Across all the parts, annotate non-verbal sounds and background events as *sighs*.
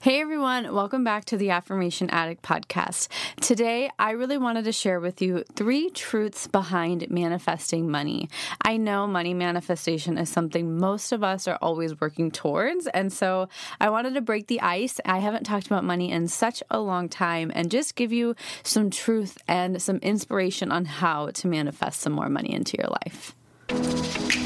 Hey everyone, welcome back to the Affirmation Addict podcast. Today, I really wanted to share with you three truths behind manifesting money. I know money manifestation is something most of us are always working towards, and so I wanted to break the ice. I haven't talked about money in such a long time and just give you some truth and some inspiration on how to manifest some more money into your life.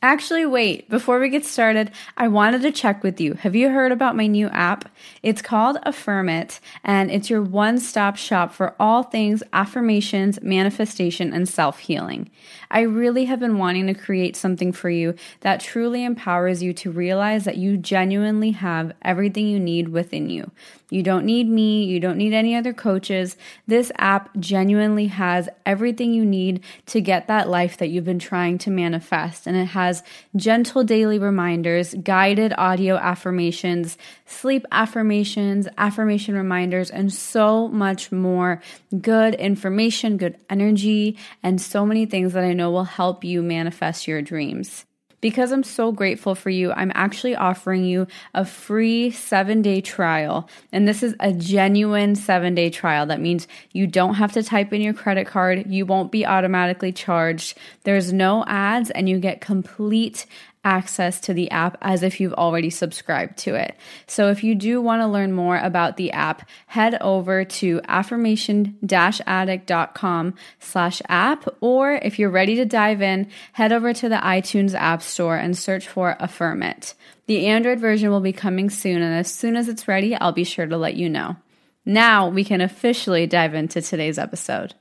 Actually, wait, before we get started, I wanted to check with you. Have you heard about my new app? It's called Affirm It, and it's your one stop shop for all things affirmations, manifestation, and self healing. I really have been wanting to create something for you that truly empowers you to realize that you genuinely have everything you need within you. You don't need me. You don't need any other coaches. This app genuinely has everything you need to get that life that you've been trying to manifest. And it has gentle daily reminders, guided audio affirmations, sleep affirmations, affirmation reminders, and so much more good information, good energy, and so many things that I know will help you manifest your dreams. Because I'm so grateful for you, I'm actually offering you a free seven day trial. And this is a genuine seven day trial. That means you don't have to type in your credit card, you won't be automatically charged. There's no ads, and you get complete access to the app as if you've already subscribed to it. So if you do want to learn more about the app, head over to affirmation-addict.com slash app, or if you're ready to dive in, head over to the iTunes App Store and search for Affirm It. The Android version will be coming soon, and as soon as it's ready, I'll be sure to let you know. Now we can officially dive into today's episode.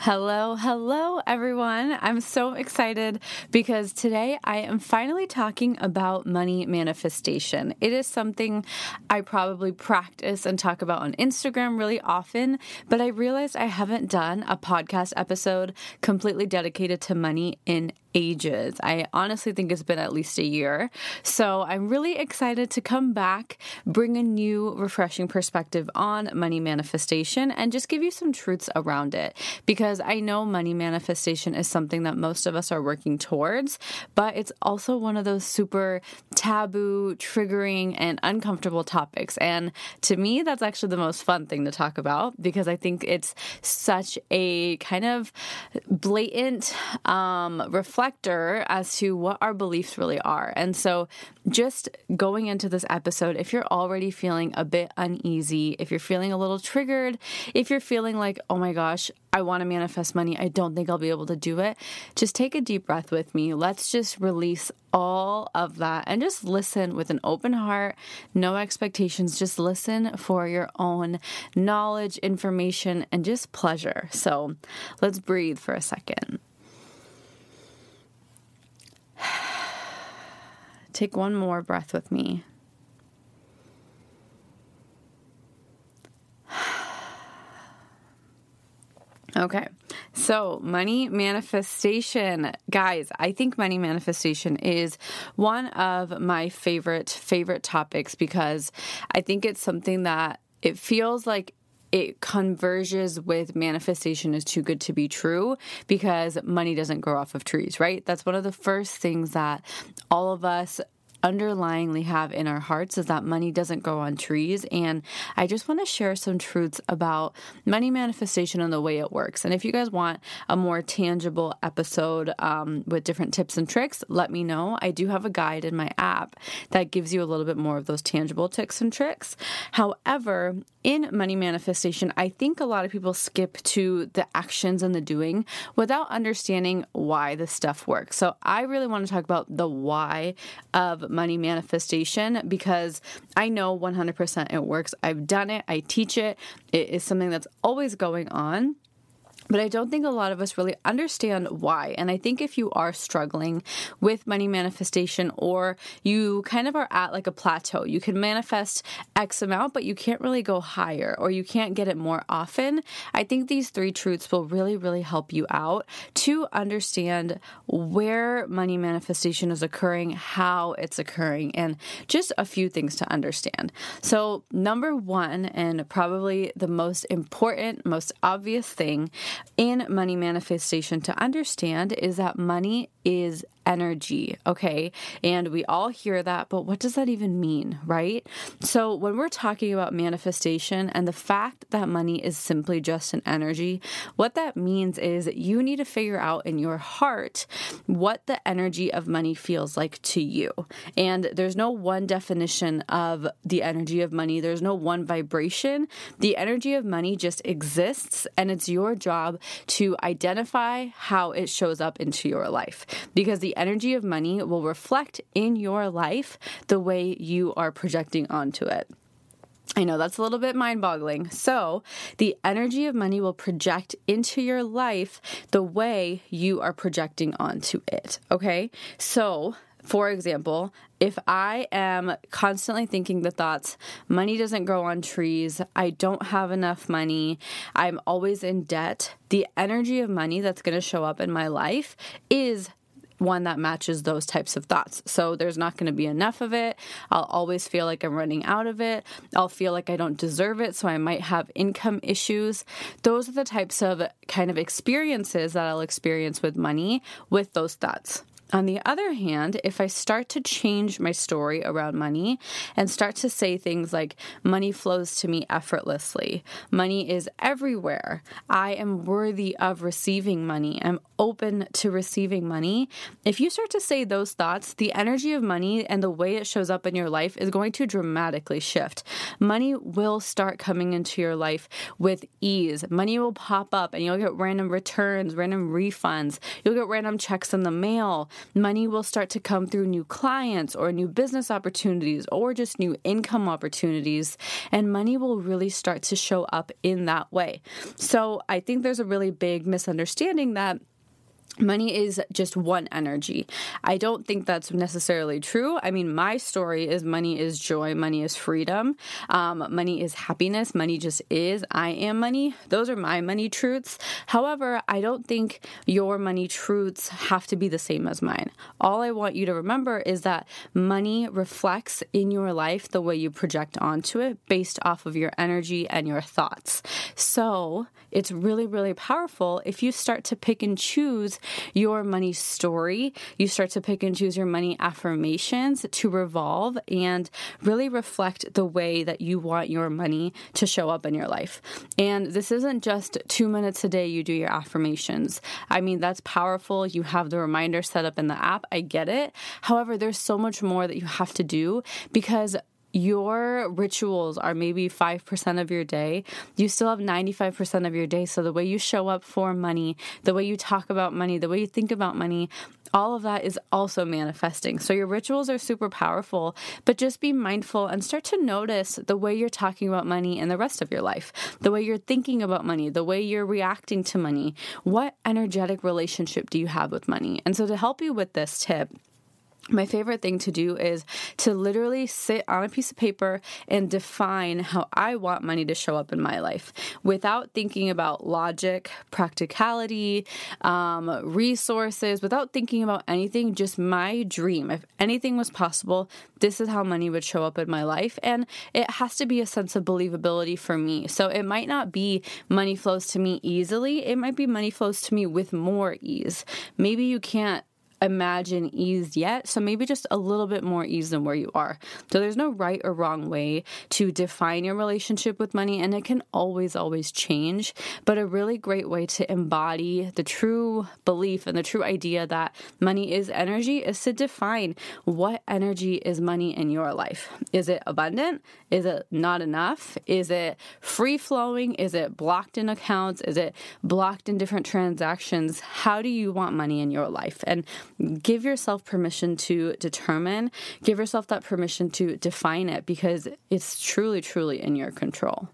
Hello, hello, everyone. I'm so excited because today I am finally talking about money manifestation. It is something I probably practice and talk about on Instagram really often, but I realized I haven't done a podcast episode completely dedicated to money in ages. I honestly think it's been at least a year. So I'm really excited to come back, bring a new, refreshing perspective on money manifestation, and just give you some truths around it. Because I know money manifestation is something that most of us are working towards, but it's also one of those super taboo, triggering, and uncomfortable topics. And to me, that's actually the most fun thing to talk about because I think it's such a kind of blatant um, reflection reflector as to what our beliefs really are. And so, just going into this episode, if you're already feeling a bit uneasy, if you're feeling a little triggered, if you're feeling like, oh my gosh, I want to manifest money, I don't think I'll be able to do it, just take a deep breath with me. Let's just release all of that and just listen with an open heart, no expectations. Just listen for your own knowledge, information, and just pleasure. So let's breathe for a second. *sighs* Take one more breath with me. *sighs* Okay. So, money manifestation. Guys, I think money manifestation is one of my favorite favorite topics because I think it's something that it feels like it converges with manifestation is too good to be true because money doesn't grow off of trees, right? That's one of the first things that all of us underlyingly have in our hearts is that money doesn't grow on trees. And I just want to share some truths about money manifestation and the way it works. And if you guys want a more tangible episode um, with different tips and tricks, let me know. I do have a guide in my app that gives you a little bit more of those tangible tips and tricks. However, in money manifestation, I think a lot of people skip to the actions and the doing without understanding why this stuff works. So, I really want to talk about the why of money manifestation because I know 100% it works. I've done it, I teach it, it is something that's always going on. But I don't think a lot of us really understand why. And I think if you are struggling with money manifestation or you kind of are at like a plateau, you can manifest X amount, but you can't really go higher or you can't get it more often. I think these three truths will really, really help you out to understand where money manifestation is occurring, how it's occurring, and just a few things to understand. So, number one, and probably the most important, most obvious thing in money manifestation to understand is that money is energy, okay? And we all hear that, but what does that even mean, right? So, when we're talking about manifestation and the fact that money is simply just an energy, what that means is you need to figure out in your heart what the energy of money feels like to you. And there's no one definition of the energy of money, there's no one vibration. The energy of money just exists, and it's your job to identify how it shows up into your life because the energy of money will reflect in your life the way you are projecting onto it. I know that's a little bit mind boggling. So, the energy of money will project into your life the way you are projecting onto it. Okay. So, for example, if I am constantly thinking the thoughts, money doesn't grow on trees, I don't have enough money, I'm always in debt, the energy of money that's going to show up in my life is one that matches those types of thoughts. So there's not going to be enough of it. I'll always feel like I'm running out of it. I'll feel like I don't deserve it. So I might have income issues. Those are the types of kind of experiences that I'll experience with money with those thoughts. On the other hand, if I start to change my story around money and start to say things like, money flows to me effortlessly, money is everywhere, I am worthy of receiving money, I'm open to receiving money, if you start to say those thoughts, the energy of money and the way it shows up in your life is going to dramatically shift. Money will start coming into your life with ease. Money will pop up and you'll get random returns, random refunds, you'll get random checks in the mail money will start to come through new clients or new business opportunities or just new income opportunities. And money will really start to show up in that way. So I think there's a really big misunderstanding that money is just one energy. I don't think that's necessarily true. I mean, my story is money is joy, money is freedom, um, money is happiness, money just is. I am money. Those are my money truths. However, I don't think your money truths have to be the same as mine. All I want you to remember is that money reflects in your life the way you project onto it based off of your energy and your thoughts. So it's really, really powerful if you start to pick and choose your money story. You start to pick and choose your money affirmations to revolve and really reflect the way that you want your money to show up in your life. And this isn't just two minutes a day you do your affirmations. I mean, that's powerful. You have the reminder set up in the app. I get it. However, there's so much more that you have to do because your rituals are maybe 5% of your day, you still have 95% of your day. So the way you show up for money, the way you talk about money, the way you think about money, all of that is also manifesting. So your rituals are super powerful, but just be mindful and start to notice the way you're talking about money in the rest of your life, the way you're thinking about money, the way you're reacting to money. What energetic relationship do you have with money? And so to help you with this tip, my favorite thing to do is to literally sit on a piece of paper and define how I want money to show up in my life without thinking about logic, practicality, um, resources, without thinking about anything, just my dream. If anything was possible, this is how money would show up in my life. And it has to be a sense of believability for me. So it might not be money flows to me easily, it might be money flows to me with more ease. Maybe you can't imagine ease yet. So maybe just a little bit more ease than where you are. So there's no right or wrong way to define your relationship with money, and it can always, always change. But a really great way to embody the true belief and the true idea that money is energy is to define what energy is money in your life. Is it abundant? Is it not enough? Is it free flowing? Is it blocked in accounts? Is it blocked in different transactions? How do you want money in your life? And give yourself permission to determine, give yourself that permission to define it because it's truly, truly in your control.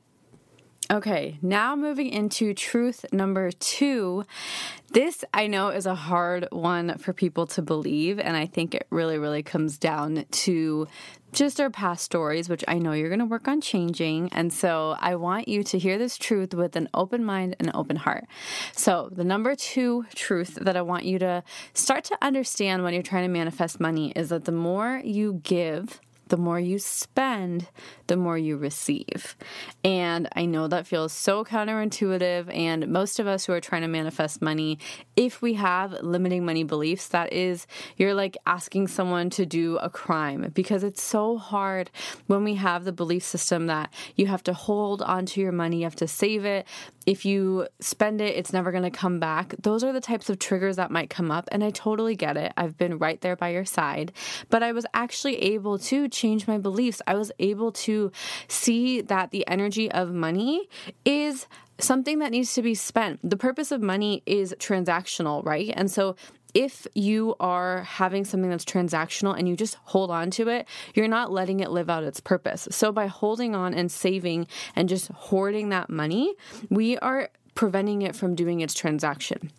Okay, now moving into truth number two. This I know is a hard one for people to believe, and I think it really, really comes down to just our past stories, which I know you're going to work on changing. And so I want you to hear this truth with an open mind and an open heart. So, the number two truth that I want you to start to understand when you're trying to manifest money is that the more you give, the more you spend, the more you receive. And I know that feels so counterintuitive. And most of us who are trying to manifest money, if we have limiting money beliefs, that is, you're like asking someone to do a crime because it's so hard when we have the belief system that you have to hold onto your money, you have to save it. If you spend it, it's never going to come back. Those are the types of triggers that might come up. And I totally get it. I've been right there by your side. But I was actually able to change my beliefs. I was able to see that the energy of money is something that needs to be spent. The purpose of money is transactional, right? And so if you are having something that's transactional and you just hold on to it, you're not letting it live out its purpose. So by holding on and saving and just hoarding that money, we are preventing it from doing its transaction.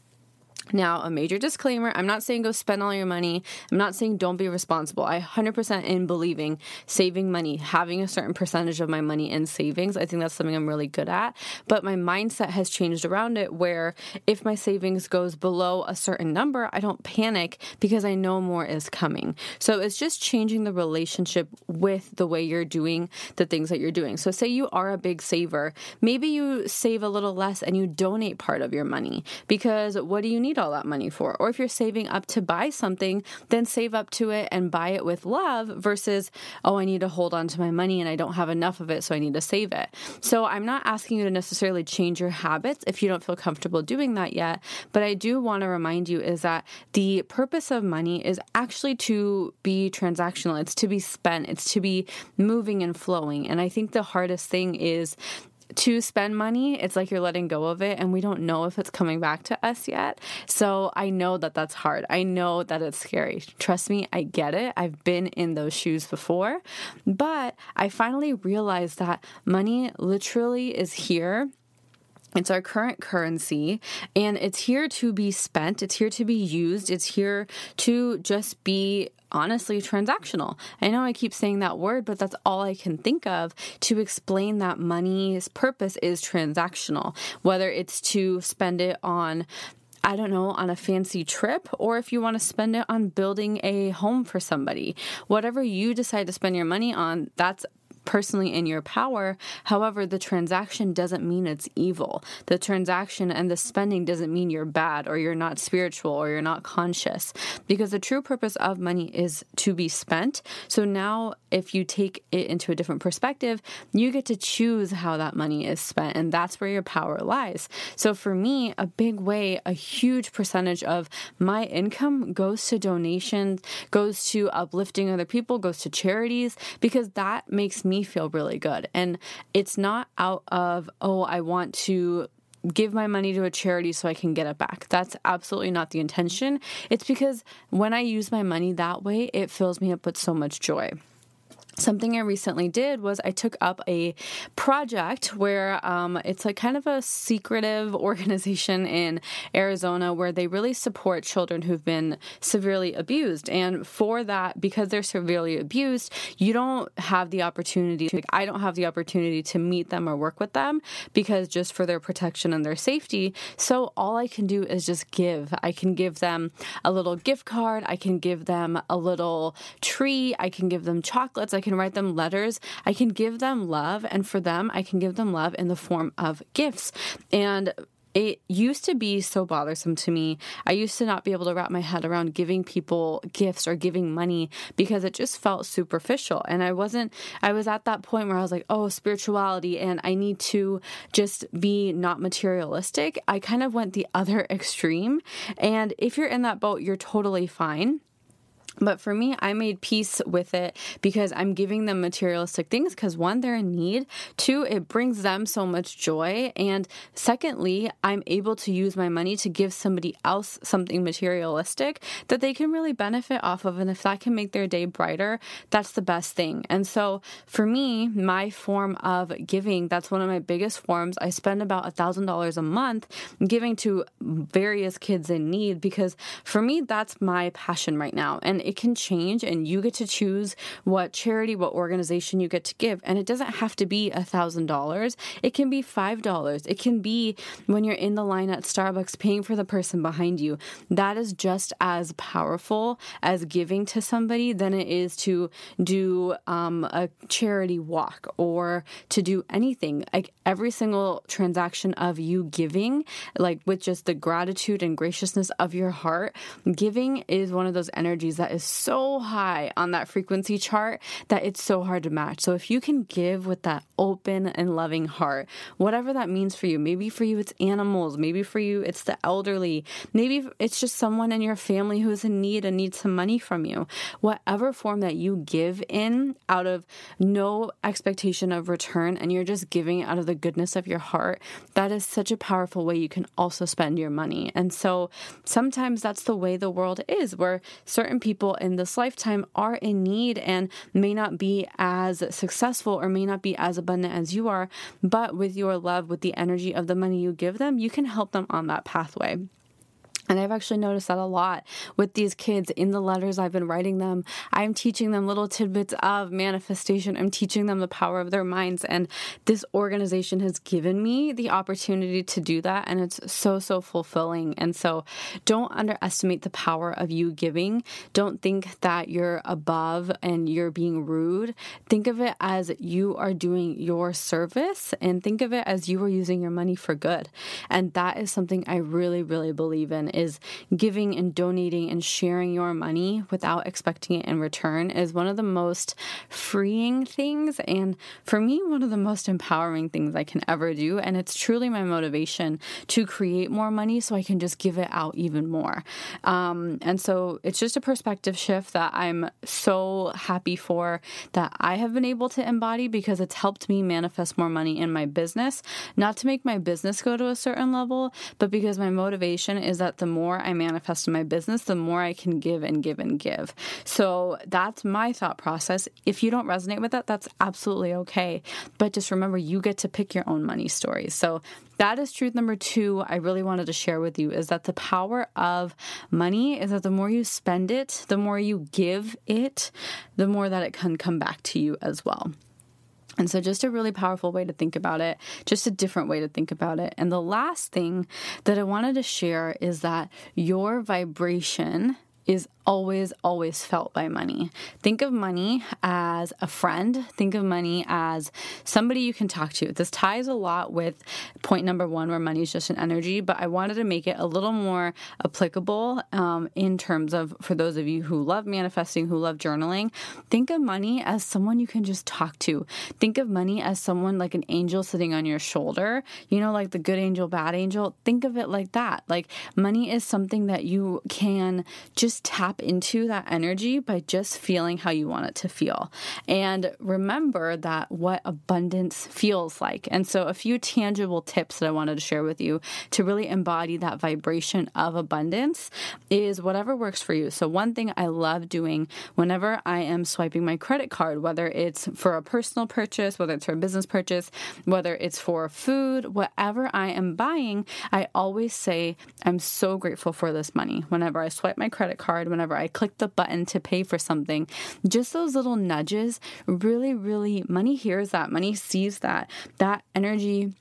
Now, a major disclaimer I'm not saying go spend all your money. I'm not saying don't be responsible. I 100% in believing saving money, having a certain percentage of my money in savings. I think that's something I'm really good at. But my mindset has changed around it where if my savings goes below a certain number, I don't panic because I know more is coming. So it's just changing the relationship with the way you're doing the things that you're doing. So, say you are a big saver, maybe you save a little less and you donate part of your money because what do you need? All that money for. Or if you're saving up to buy something, then save up to it and buy it with love versus, oh, I need to hold on to my money and I don't have enough of it, so I need to save it. So I'm not asking you to necessarily change your habits if you don't feel comfortable doing that yet. But I do want to remind you is that the purpose of money is actually to be transactional, it's to be spent, it's to be moving and flowing. And I think the hardest thing is to spend money, it's like you're letting go of it and we don't know if it's coming back to us yet. So I know that that's hard. I know that it's scary. Trust me, I get it. I've been in those shoes before. But I finally realized that money literally is here it's our current currency and it's here to be spent. It's here to be used. It's here to just be honestly transactional. I know I keep saying that word, but that's all I can think of to explain that money's purpose is transactional, whether it's to spend it on I don't know, on a fancy trip, or if you want to spend it on building a home for somebody. Whatever you decide to spend your money on, that's personally in your power. However, the transaction doesn't mean it's evil. The transaction and the spending doesn't mean you're bad or you're not spiritual or you're not conscious because the true purpose of money is to be spent. So now, if you take it into a different perspective, you get to choose how that money is spent, and that's where your power lies. So, for me, a big way, a huge percentage of my income goes to donations, goes to uplifting other people, goes to charities, because that makes me me feel really good. And it's not out of, oh, I want to give my money to a charity so I can get it back. That's absolutely not the intention. It's because when I use my money that way, it fills me up with so much joy. Something I recently did was I took up a project where um, it's like kind of a secretive *laughs* organization in Arizona where they really support children who've been severely abused. And for that, because they're severely abused, you don't have the opportunity, to, I don't have the opportunity to meet them or work with them because just for their protection and their safety. So all I can do is just give. I can give them a little gift card, I can give them a little tree, I can give them chocolates. I can write them letters. I can give them love. And for them, I can give them love in the form of gifts. And it used to be so bothersome to me. I used to not be able to wrap my head around giving people gifts or giving money because it just felt superficial. And I wasn't, I was at that point where I was like, oh, spirituality, and I need to just be not materialistic. I kind of went the other *laughs* extreme. And if you're in that boat, you're totally fine. But for me, I made peace with it because I'm giving them materialistic things because one, they're in need. Two, it brings them so much joy. And secondly, I'm able to use my money to give somebody else something materialistic that they can really benefit off of. And if that can make their day brighter, that's the best thing. And so for me, my form of giving, that's one of my biggest forms. I spend about a thousand dollars a month giving to various kids in need because for me, that's my passion right now. And it can change and you get to choose what charity, what organization you get to give. And it doesn't have to be a thousand dollars. It can be five dollars. It can be when you're in the line at Starbucks paying for the person behind you. That is just as powerful as giving to somebody than it is to do um, a charity walk or to do anything. Like every single transaction of you giving, like with just the gratitude and graciousness of your heart, giving is one of those energies that is so high on that frequency chart that it's so hard to match. So if you can give with that open and loving heart, whatever that means for you, maybe for you it's animals, maybe for you it's the elderly, maybe it's just someone in your family who's in need and needs some money from you. Whatever form that you give in out of no expectation of return and you're just giving out of the goodness of your heart, that is such a powerful way you can also spend your money. And so sometimes that's the way the world is, where certain people people in this lifetime are in need and may not be as successful or may not be as abundant as you are, but with your love, with the energy of the money you give them, you can help them on that pathway. And I've actually noticed that a lot with these kids in the letters I've been writing them. I'm teaching them little tidbits of manifestation. I'm teaching them the power of their minds. And this organization has given me the opportunity to do that. And it's so, so fulfilling. And so don't underestimate the power of you giving. Don't think that you're above and you're being rude. Think of it as you are doing your service and think of it as you are using your money for good. And that is something I really, really believe in is giving and donating and sharing your money without expecting it in return is one of the most freeing things. And for me, one of the most empowering things I can ever do. And it's truly my motivation to create more money so I can just give it out even more. Um, and so it's just a perspective shift that I'm so happy for that I have been able to embody because it's helped me manifest more money in my business. Not to make my business go to a certain level, but because my motivation is that the more I manifest in my business, the more I can give and give and give. So that's my thought process. If you don't resonate with that, that's absolutely okay. But just remember, you get to pick your own money stories. So that is truth number two I really wanted to share with you is that the power of money is that the more you spend it, the more you give it, the more that it can come back to you as well. And so, just a really powerful way to think about it, just a different way to think about it. And the last thing that I wanted to share is that your vibration is always, always felt by money. Think of money as a friend. Think of money as somebody you can talk to. This ties a lot with point number one, where money is just an energy, but I wanted to make it a little more applicable um, in terms of for those of you who love manifesting, who love journaling. Think of money as someone you can just talk to. Think of money as someone like an angel sitting on your shoulder, you know, like the good angel, bad angel. Think of it like that. Like money is something that you can just tap tap into that energy by just feeling how you want it to feel. And remember that what abundance feels like. And so, a few tangible tips that I wanted to share with you to really embody that vibration of abundance is whatever works for you. So, one thing I love doing whenever I am swiping my credit card, whether it's for a personal purchase, whether it's for a business purchase, whether it's for food, whatever I am buying, I always say, I'm so grateful for this money. Whenever I swipe my credit card, whenever whenever I click the button to pay for something. Just those little nudges really, really, money hears that, money sees that. That energy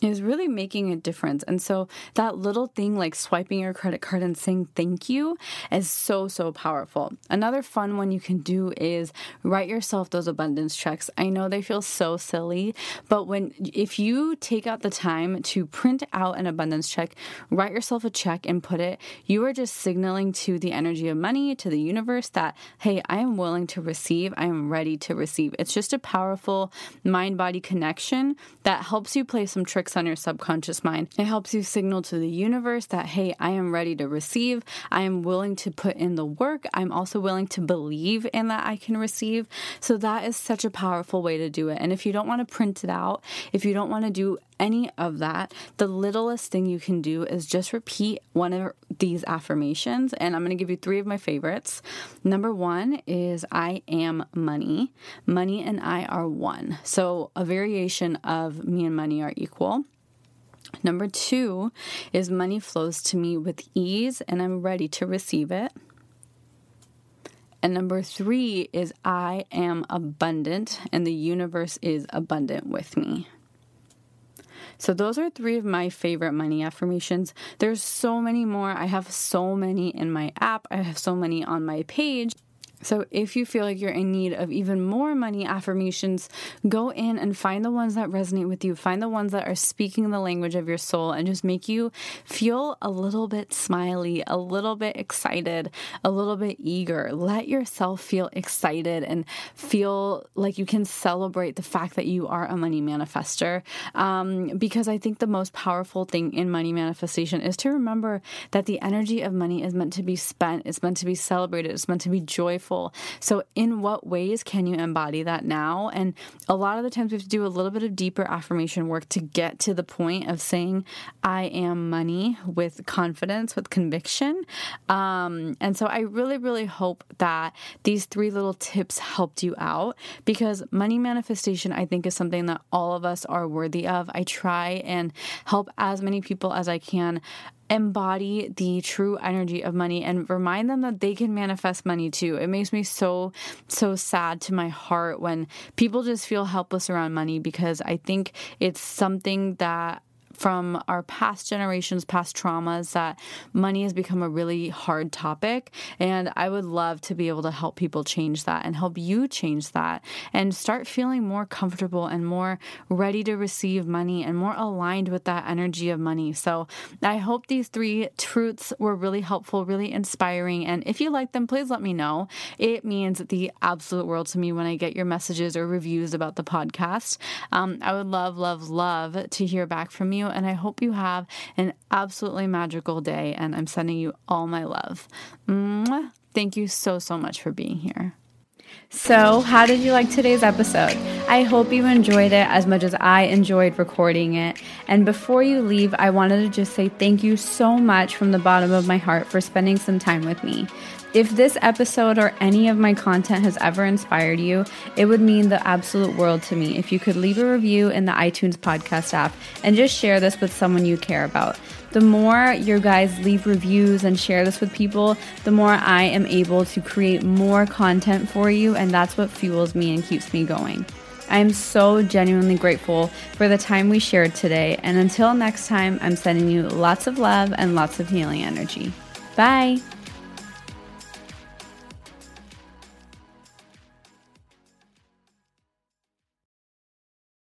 is really making a difference. And so that little thing like swiping your credit card and saying thank you is so, so powerful. Another fun one you can do is write yourself those abundance checks. I know they feel so silly, but when if you take out the time to print out an abundance check, write yourself a check and put it, you are just signaling to the energy of money, to the universe that, hey, I am willing to receive, I am ready to receive. It's just a powerful mind body connection that helps you play some tricks on your subconscious mind. It helps you signal to the universe that, hey, I am ready to receive. I am willing to put in the work. I'm also willing to believe in that I can receive. So that is such a powerful way to do it. And if you don't want to print it out, if you don't want to do any of that, the littlest thing you can do is just repeat one of these affirmations. And I'm going to give you three of my favorites. Number one is I am money. Money and I are one. So a variation of me and money are equal. Number two is money flows to me with ease and I'm ready to receive it. And number three is I am abundant and the universe is abundant with me. So, those are three of my favorite money affirmations. There's so many more. I have so many in my app, I have so many on my page. So, if you feel like you're in need of even more money affirmations, go in and find the ones that resonate with you. Find the ones that are speaking the language of your soul and just make you feel a little bit smiley, a little bit excited, a little bit eager. Let yourself feel excited and feel like you can celebrate the fact that you are a money manifester. Um, because I think the most powerful thing in money manifestation is to remember that the energy of money is meant to be spent, it's meant to be celebrated, it's meant to be joyful so, in what ways can you embody that now? And a lot of the times we have to do a little bit of deeper affirmation work to get to the point of saying, I am money with confidence, with conviction. Um, and so, I really, really hope that these three little tips helped you out because money manifestation, I think, is something that all of us are worthy of. I try and help as many people as I can embody the true energy of money and remind them that they can manifest money too. It makes me so, so sad to my heart when people just feel helpless around money because I think it's something that from our past generations, past traumas, that money has become a really hard topic. And I would love to be able to help people change that and help you change that and start feeling more comfortable and more ready to receive money and more aligned with that energy of money. So I hope these three truths were really helpful, really inspiring. And if you like them, please let me know. It means the absolute world to me when I get your messages or reviews about the podcast. Um, I would love, love, love to hear back from you and I hope you have an absolutely magical day. And I'm sending you all my love. Mwah. Thank you so, so much for being here. So, how did you like today's episode? I hope you enjoyed it as much as I enjoyed recording it. And before you leave, I wanted to just say thank you so much from the bottom of my heart for spending some time with me. If this episode or any of my content has ever inspired you, it would mean the absolute world to me if you could leave a review in the iTunes podcast app and just share this with someone you care about. The more your guys leave reviews and share this with people, the more I am able to create more content for you, and that's what fuels me and keeps me going. I am so genuinely grateful for the time we shared today, and until next time, I'm sending you lots of love and lots of healing energy. Bye.